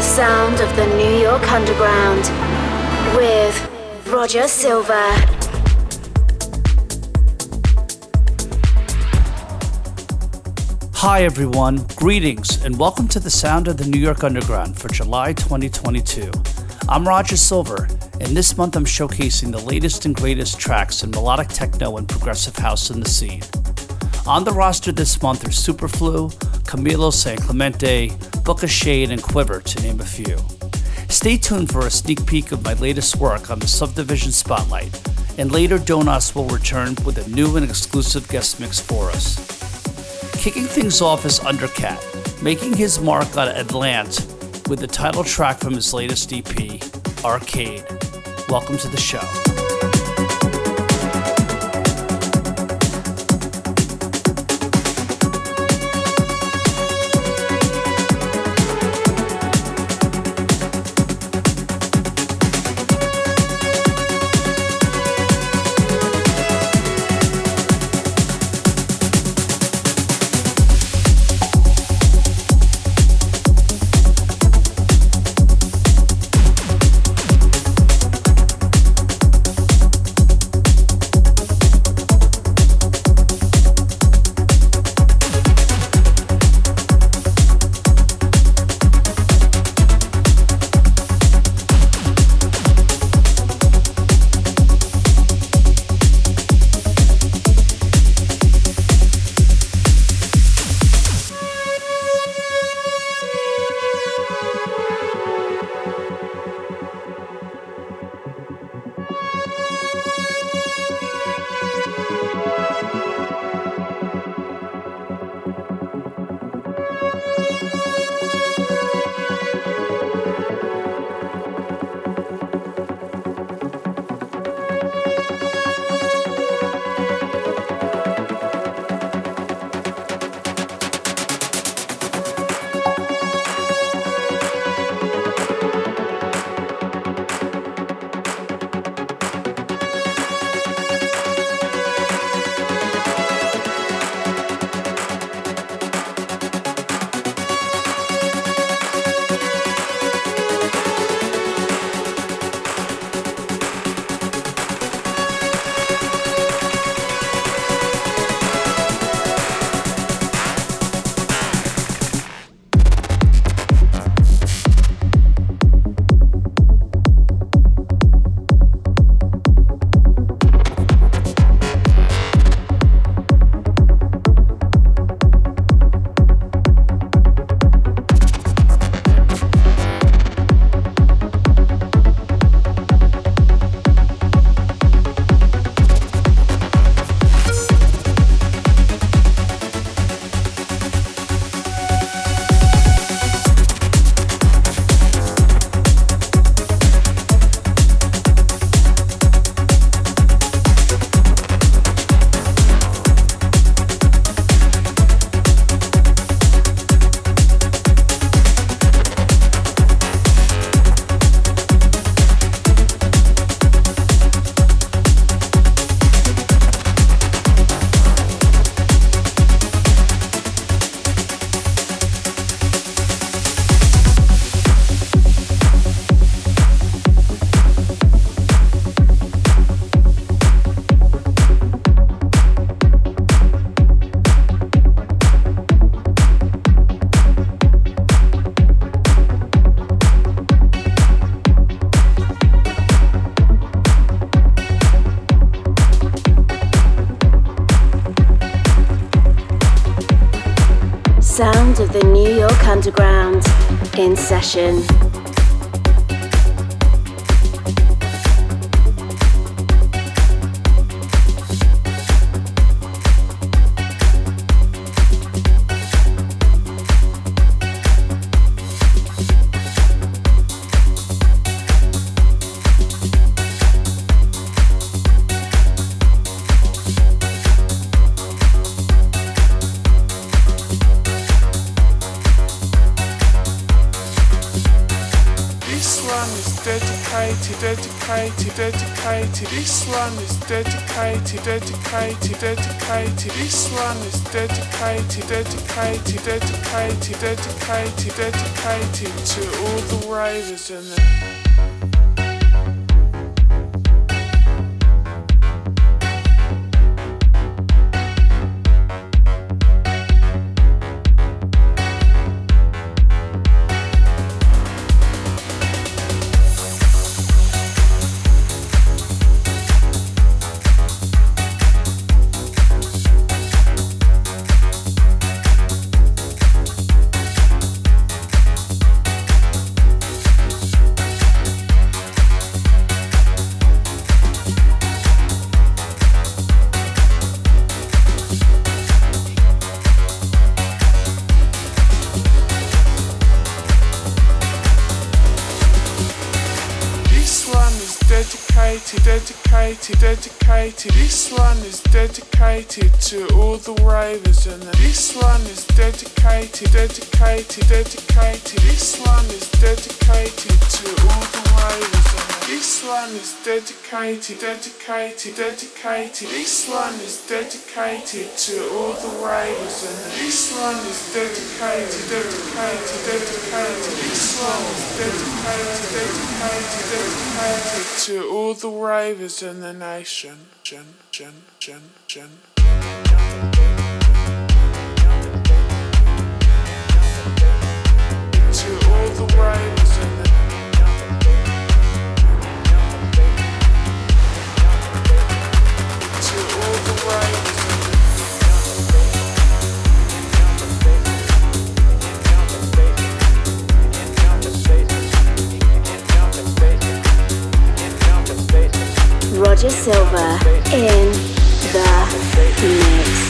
the sound of the New York Underground with Roger Silver. Hi, everyone. Greetings and welcome to the Sound of the New York Underground for July 2022. I'm Roger Silver, and this month I'm showcasing the latest and greatest tracks in melodic techno and progressive house in the scene. On the roster this month are Superflu, Camilo San Clemente, Booka Shade, and Quiver, to name a few. Stay tuned for a sneak peek of my latest work on the Subdivision Spotlight, and later Donas will return with a new and exclusive guest mix for us. Kicking things off is Undercatt, making his mark on Atlant with the title track from his latest EP, Arcade. Welcome to the show. Session. Dedicated, dedicated. This one is dedicated, dedicated, dedicated, dedicated, dedicated to all the ravers and the dedicated. This one is dedicated to all the ravers, and this one is dedicated, dedicated, dedicated. This one is dedicated to all the this one is dedicated, dedicated, dedicated. This one is dedicated to all the ravers, this one is dedicated, dedicated, dedicated. This one dedicated, dedicated, dedicated to all the ravers in the nation. Gen, gen, gen, gen. To all the ravers Roger Silver in the mix.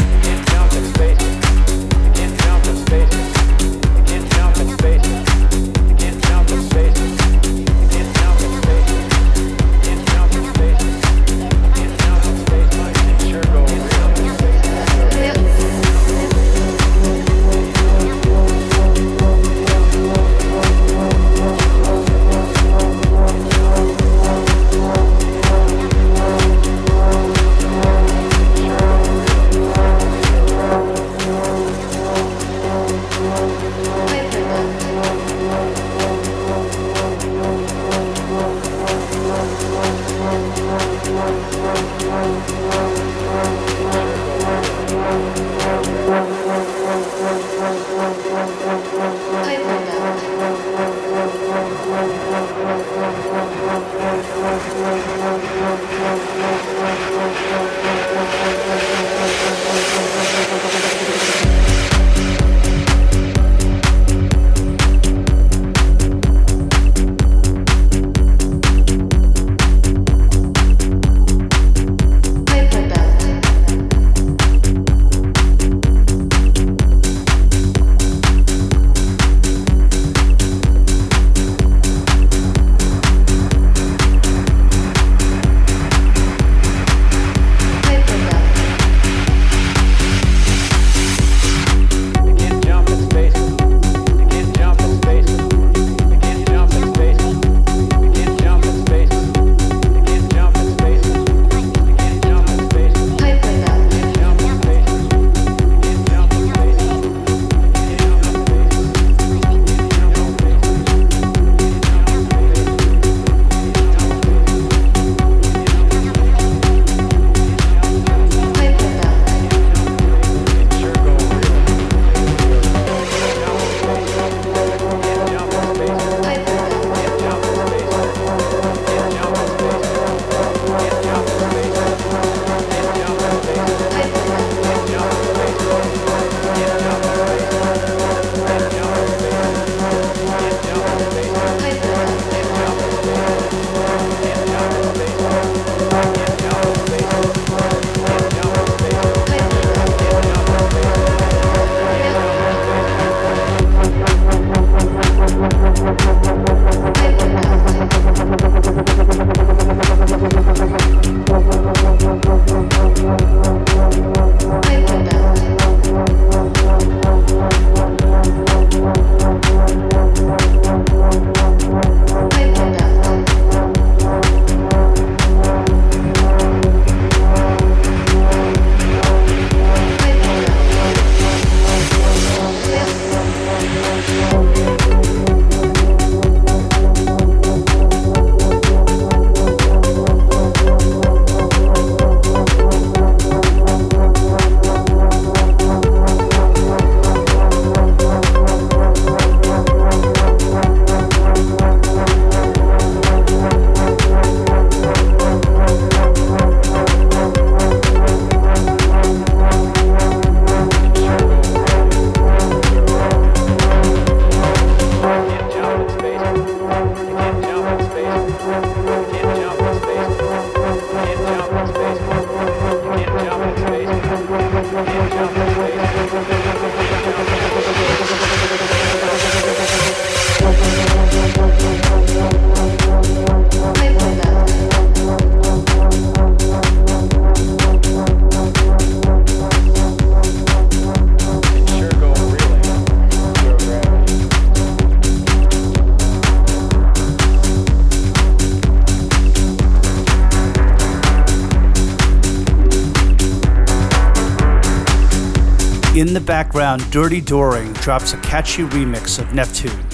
Background, Dirty Doering drops a catchy remix of Neptune,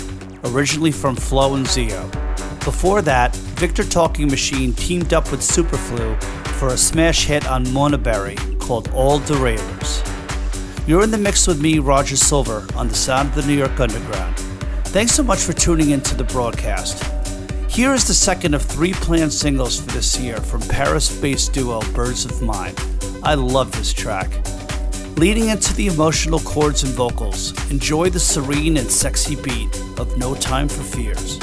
originally from Flo and Zio. Before that, Victor Talking Machine teamed up with Superflu for a smash hit on Monaberry called All Derailers. You're in the mix with me, Roger Silver, on the sound of the New York Underground. Thanks so much for tuning in to the broadcast. Here is the second of three planned singles for this year from Paris based duo Birds of Mine. I love this track. Leading into the emotional chords and vocals, enjoy the serene and sexy beat of No Time for Fears.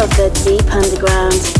of the deep underground.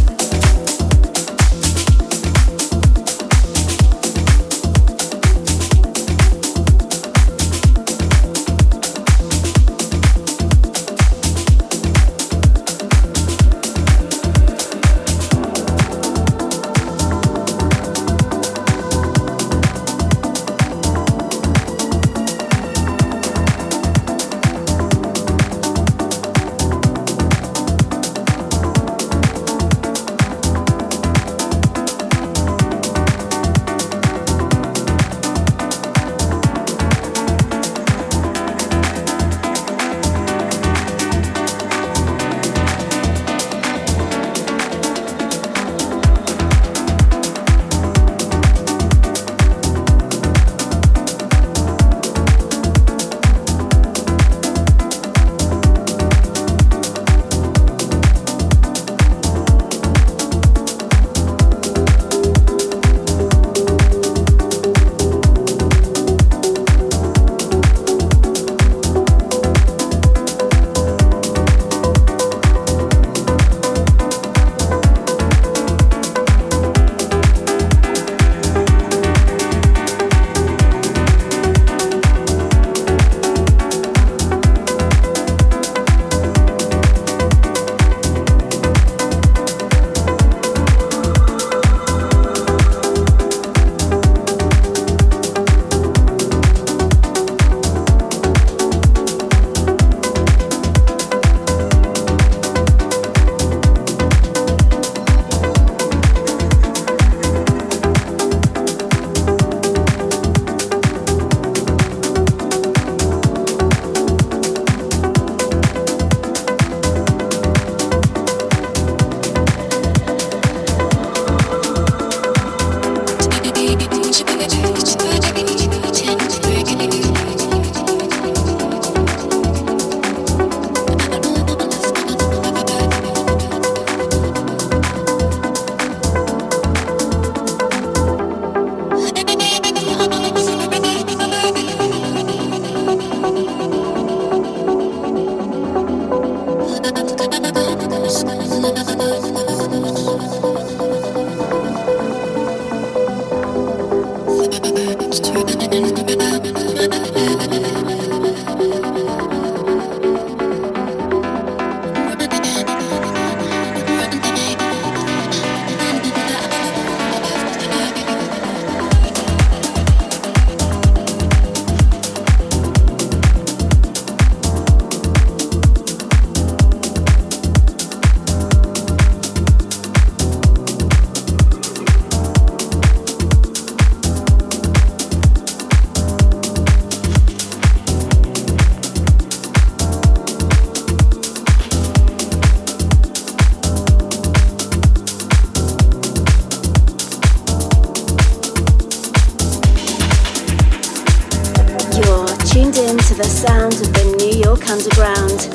Sounds of the New York Underground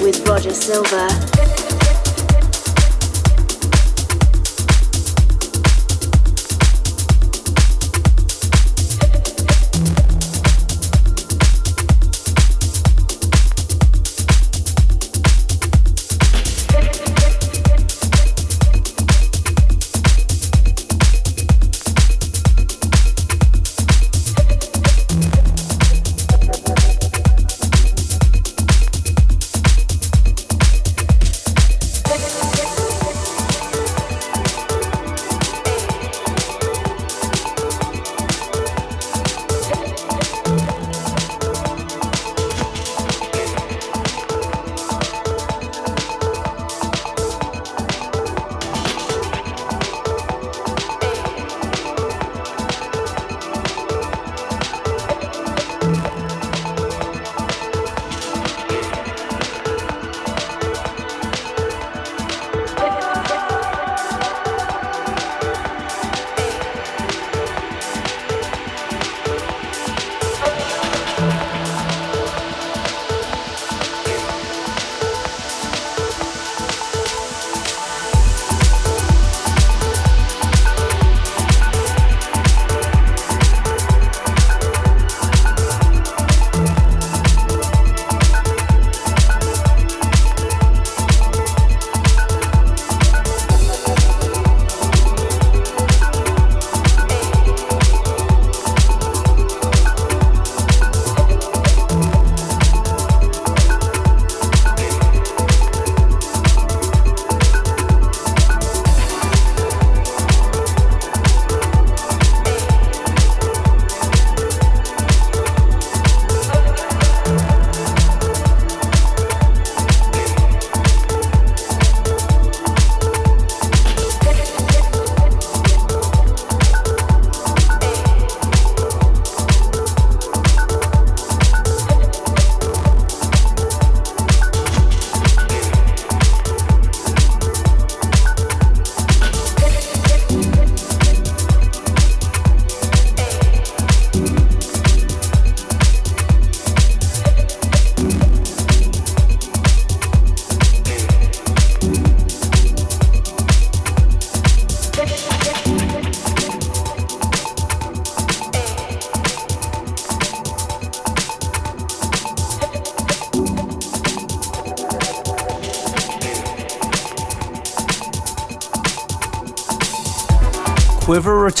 with Roger Silver.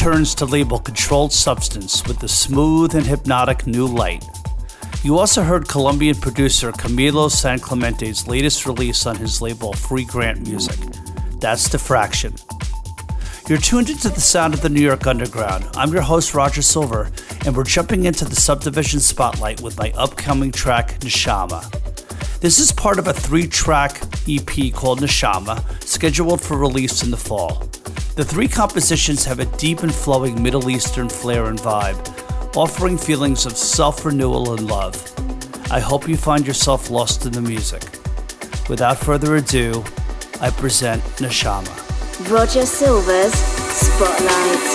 Returns to label Controlled Substance with the smooth and hypnotic new light. You also heard Colombian producer Camilo San Clemente's latest release on his label Free Grant Music. That's Diffraction. You're tuned into the sound of the New York Underground. I'm your host, Roger Silver, and we're jumping into the subdivision spotlight with my upcoming track, Neshama. This is part of a three track EP called Neshama, scheduled for release in the fall. The three compositions have a deep and flowing Middle Eastern flair and vibe, offering feelings of self renewal and love. I hope you find yourself lost in the music. Without further ado, I present Neshama. Roger Silver's Spotlight.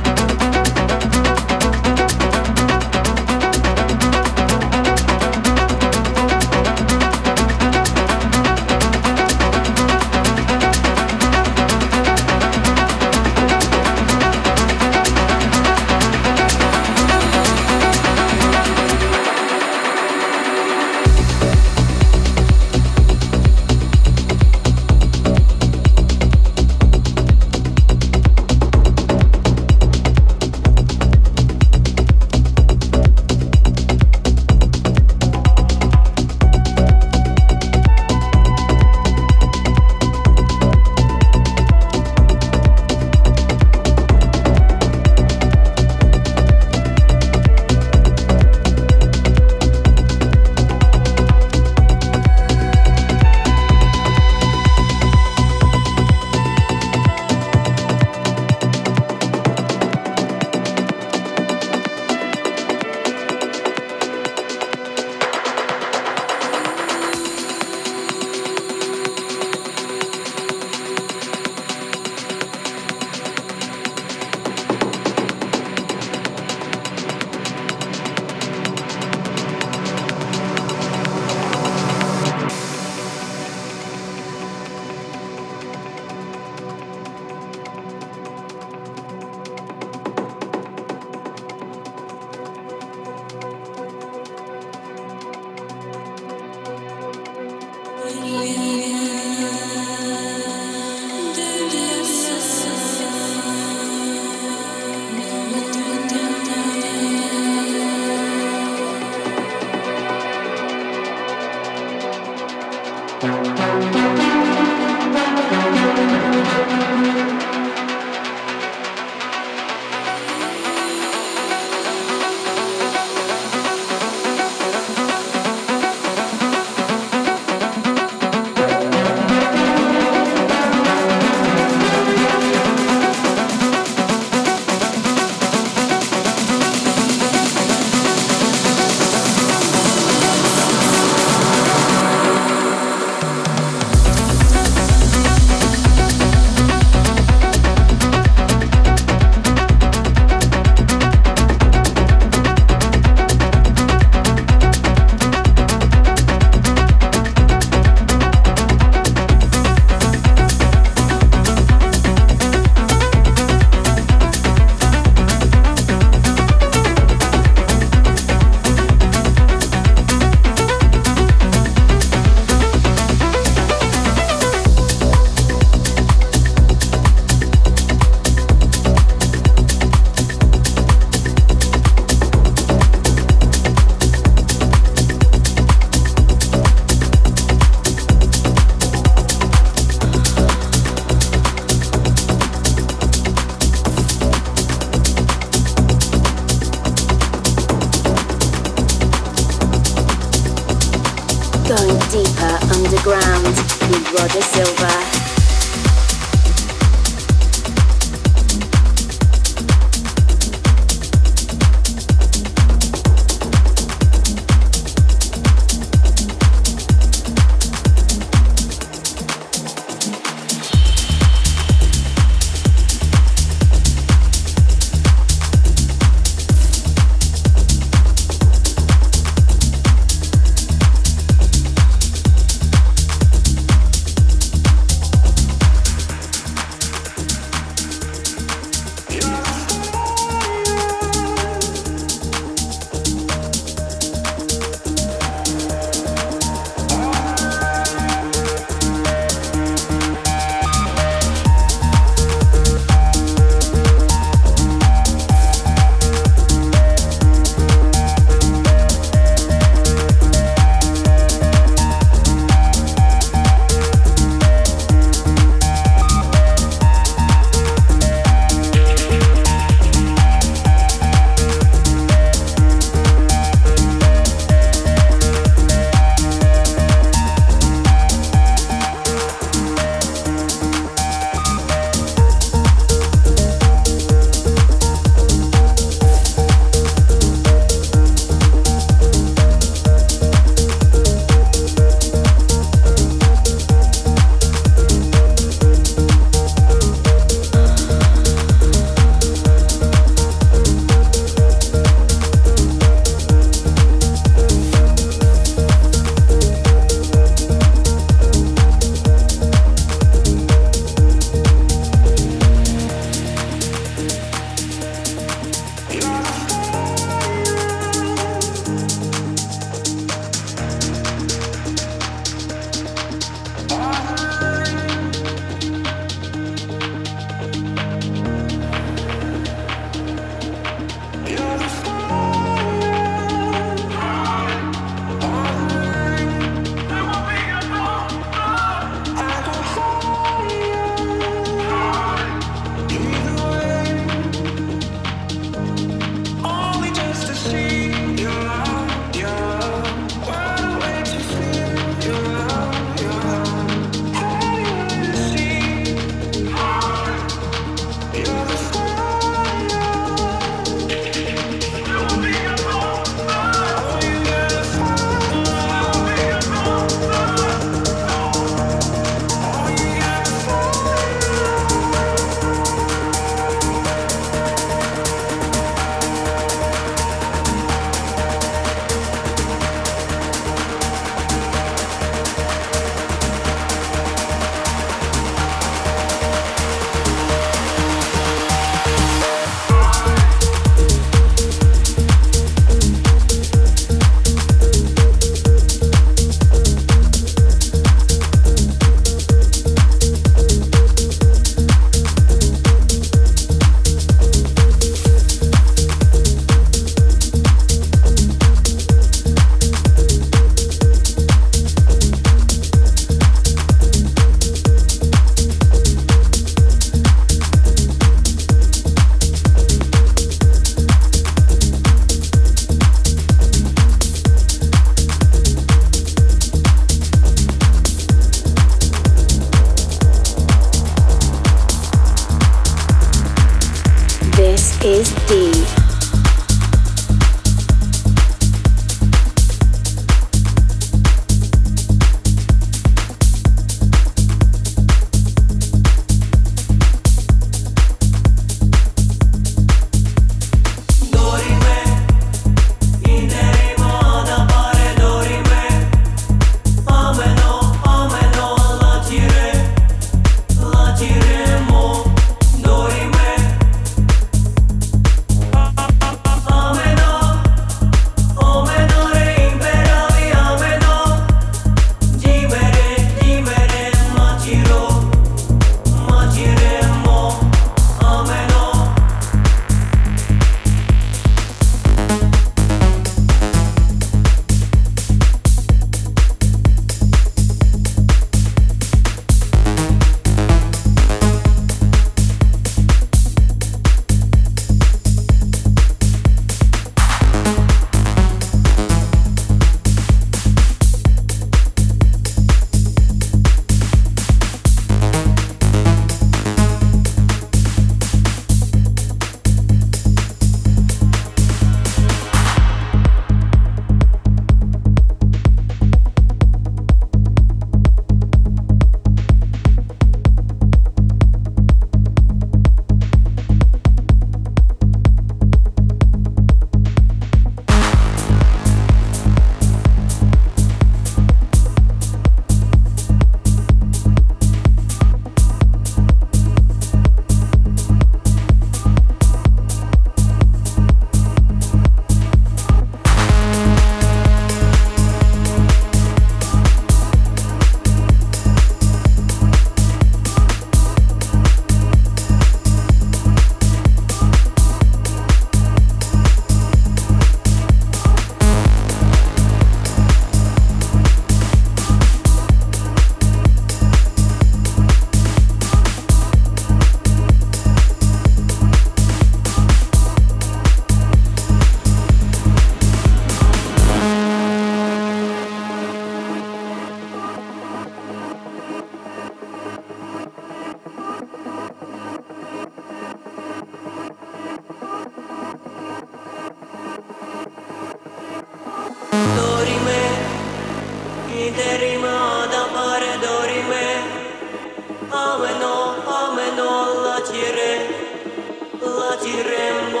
Dorime.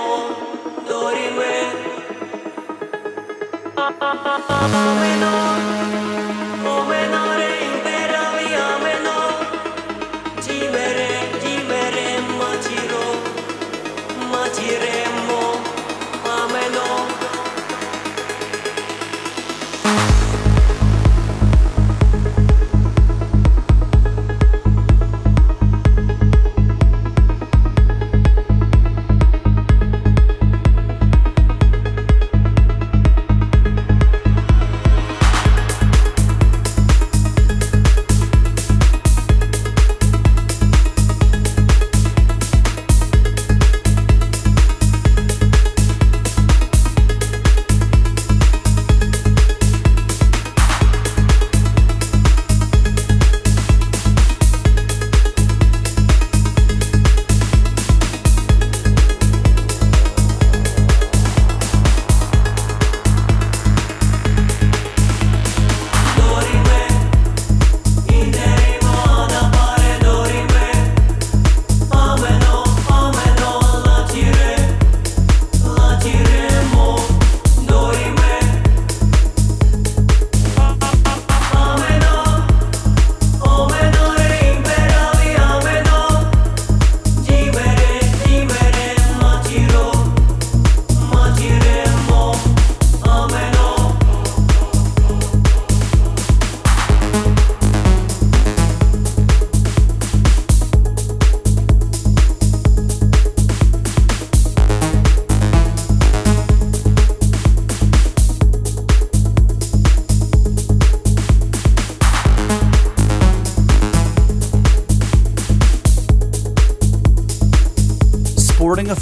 Dorime.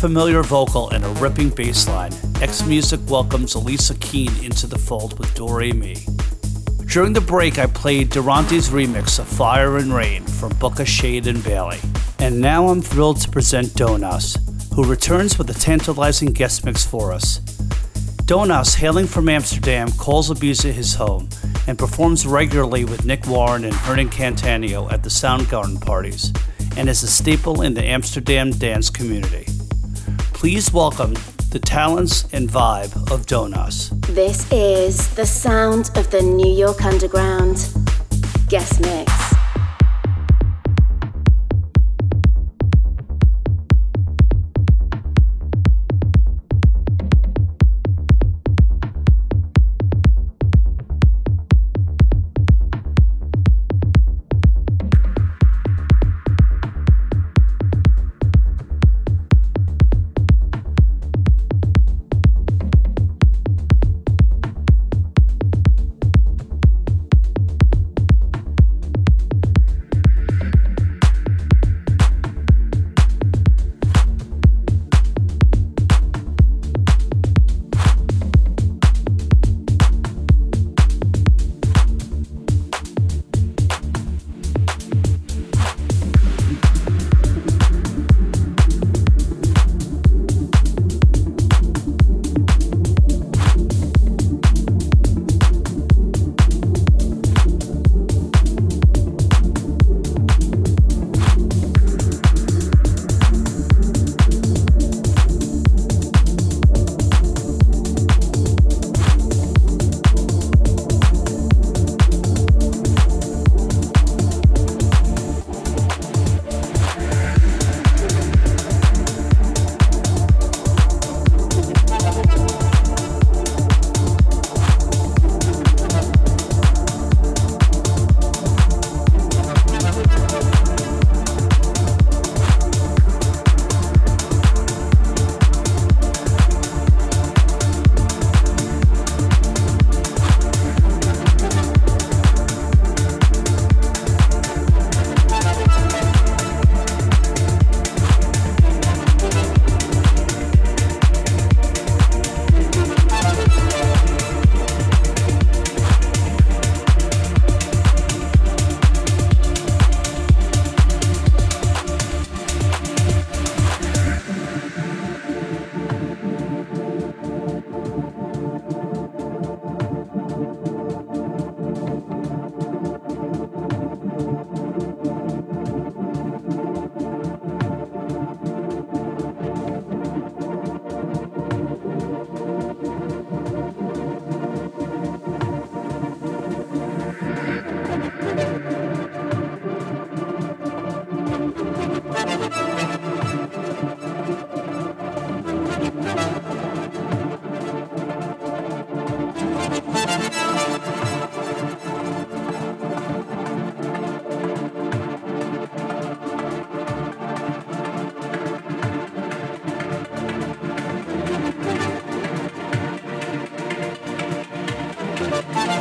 Familiar vocal and a ripping bass line, X Music welcomes Elisa Keene into the fold with Do Re Mi. During the break, I played Durante's remix of Fire and Rain from Booka Shade and Bailey. And now I'm thrilled to present Donas, who returns with a tantalizing guest mix for us. Donas, hailing from Amsterdam, calls Ibiza his home and performs regularly with Nick Warren and Hernan Cattaneo at the Soundgarden parties and is a staple in the Amsterdam dance community. Please welcome the talents and vibe of Donas. This is the sound of the New York Underground. Guest mix.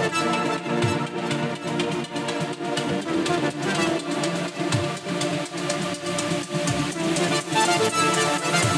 Thank you.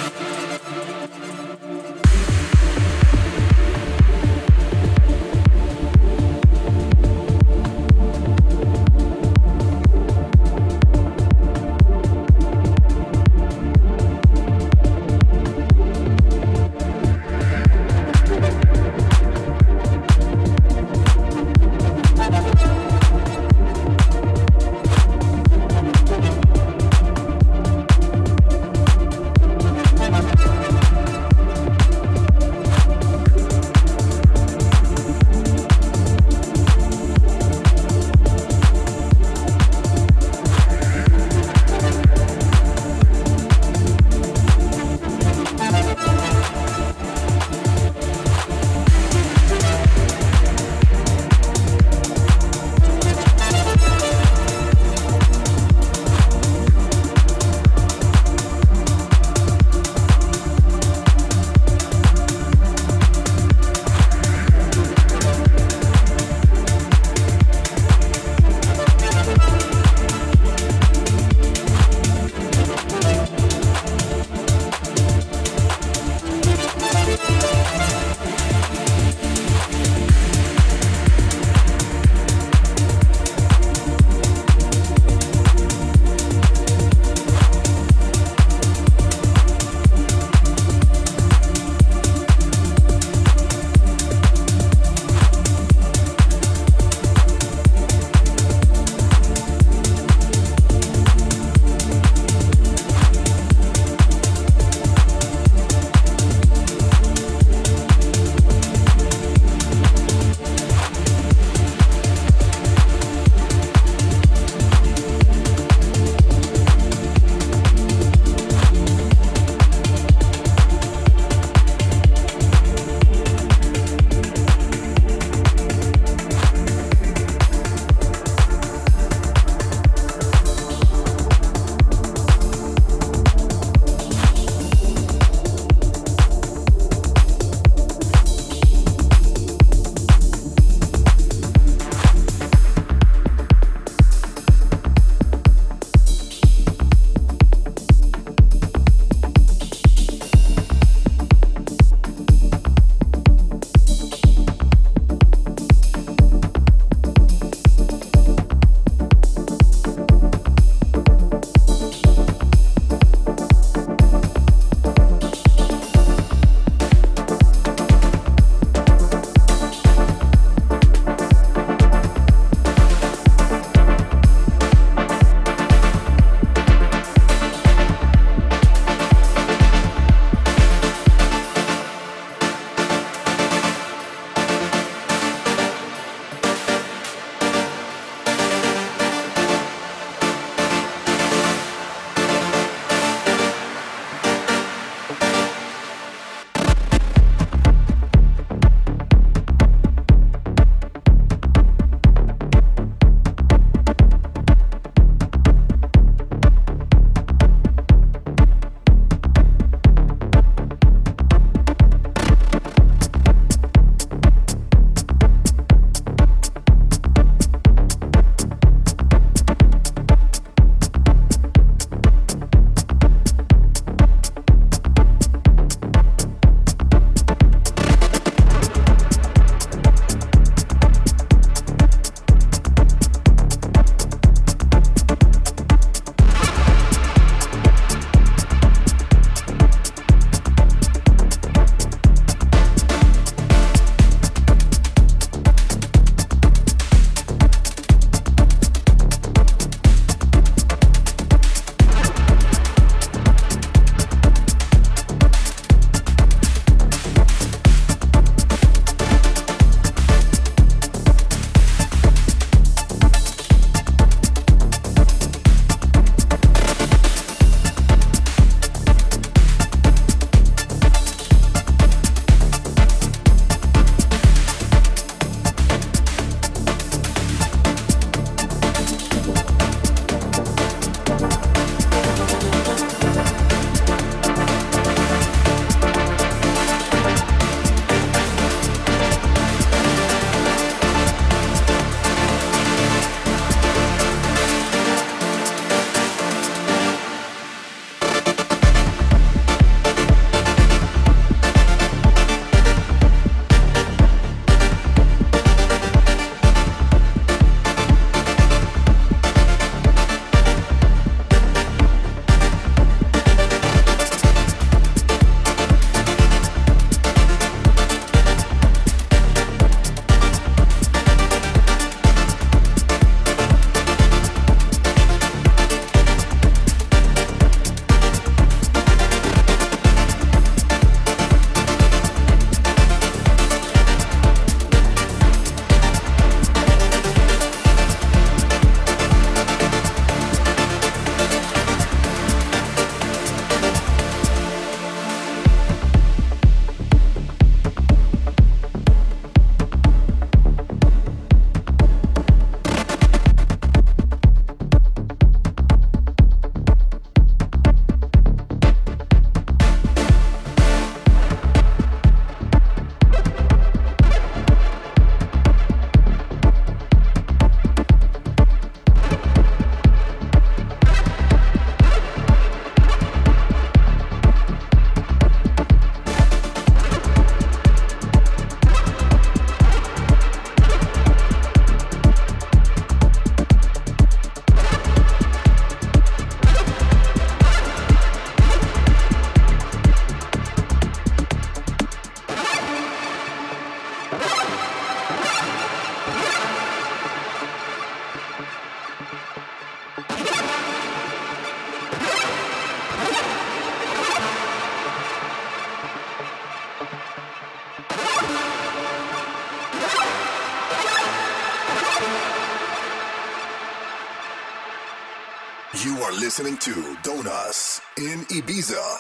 Listening to Donas in Ibiza.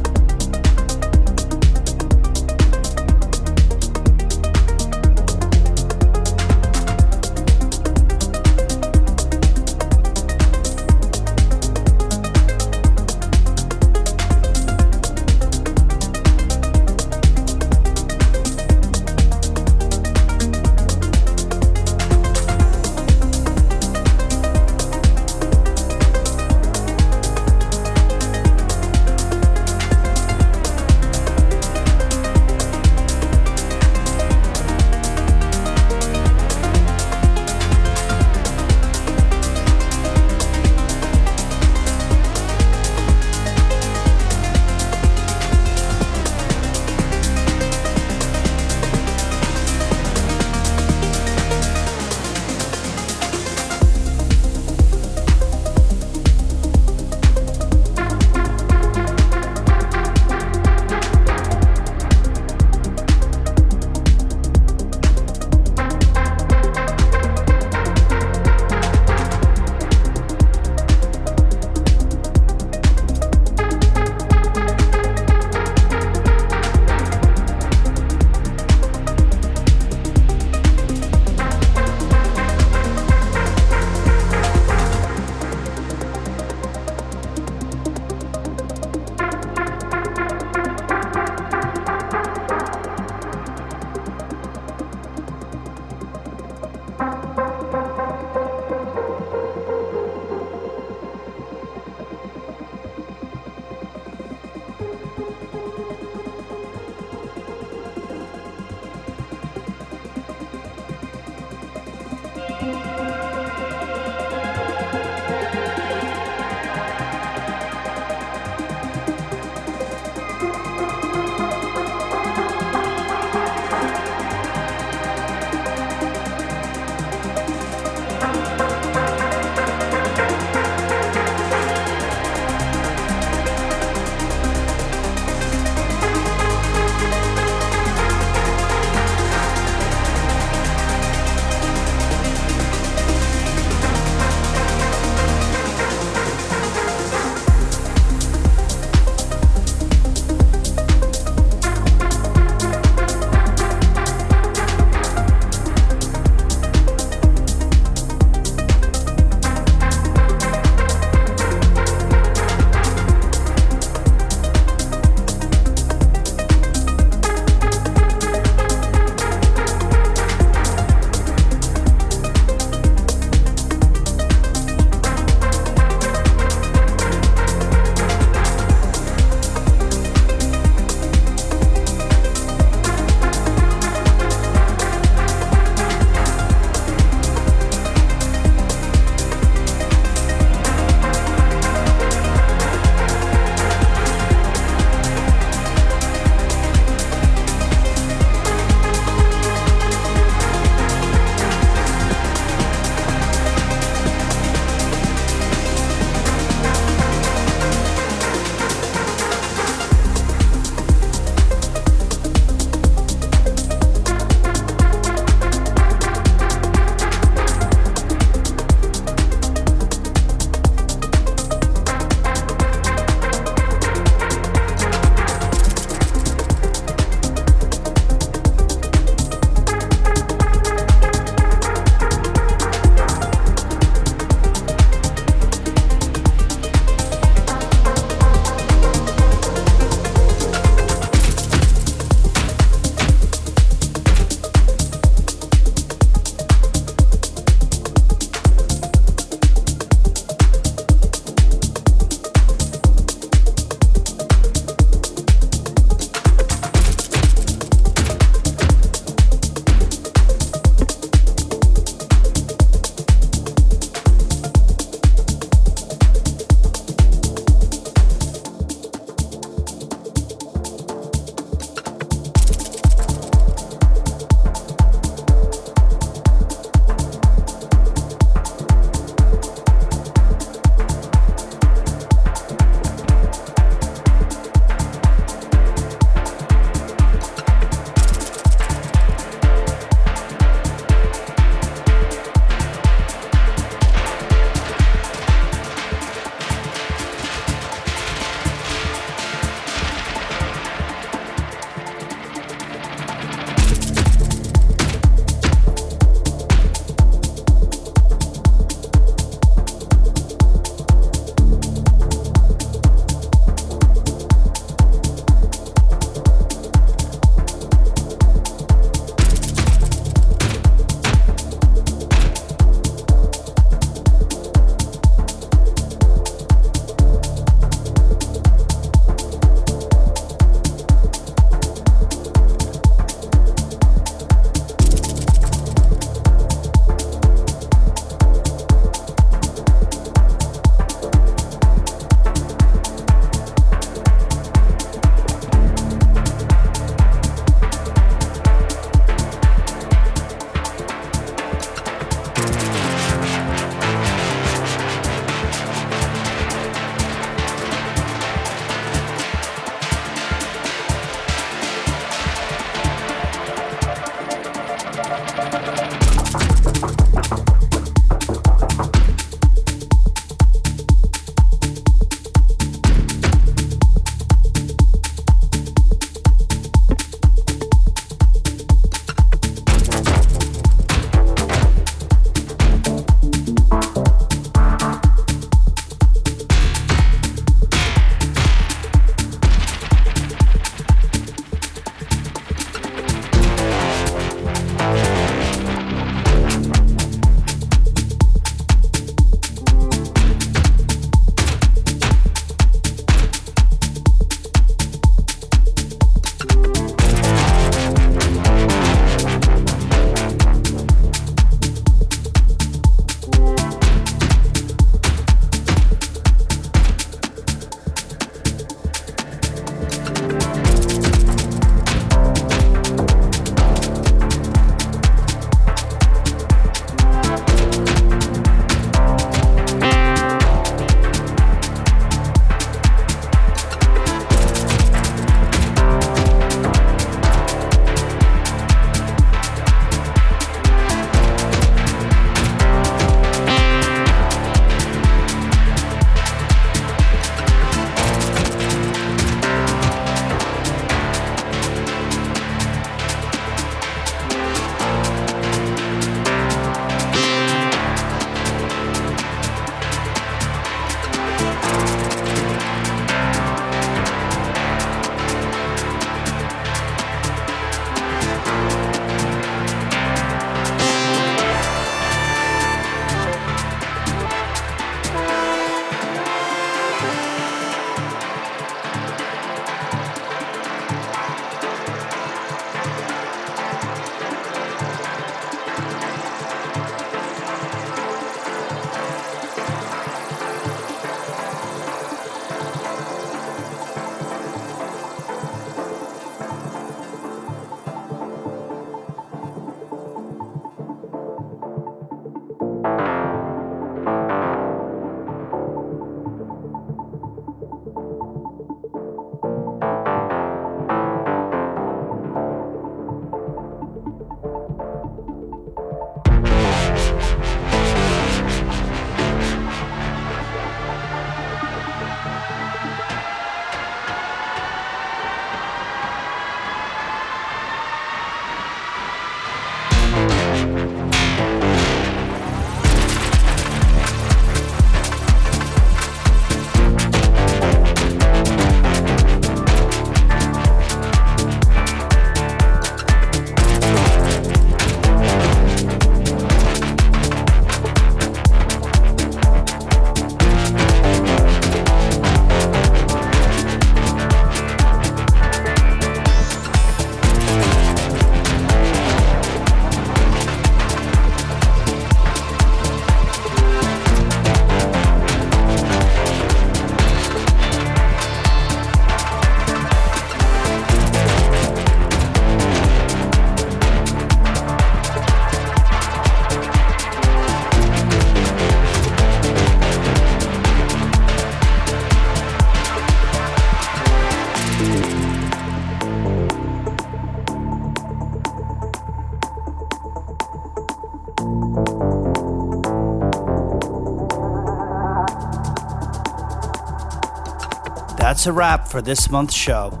That's a wrap for this month's show.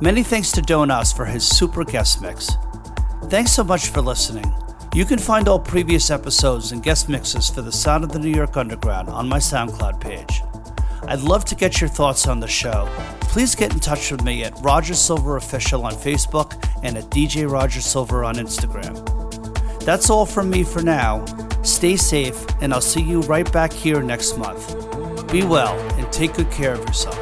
Many thanks to Donas for his super guest mix. Thanks so much for listening. You can find all previous episodes and guest mixes for the Sound of the New York Underground on my SoundCloud page. I'd love to get your thoughts on the show. Please get in touch with me at Roger Silver Official on Facebook and at DJ Roger Silver on Instagram. That's all from me for now. Stay safe, and I'll see you right back here next month. Be well and take good care of yourself.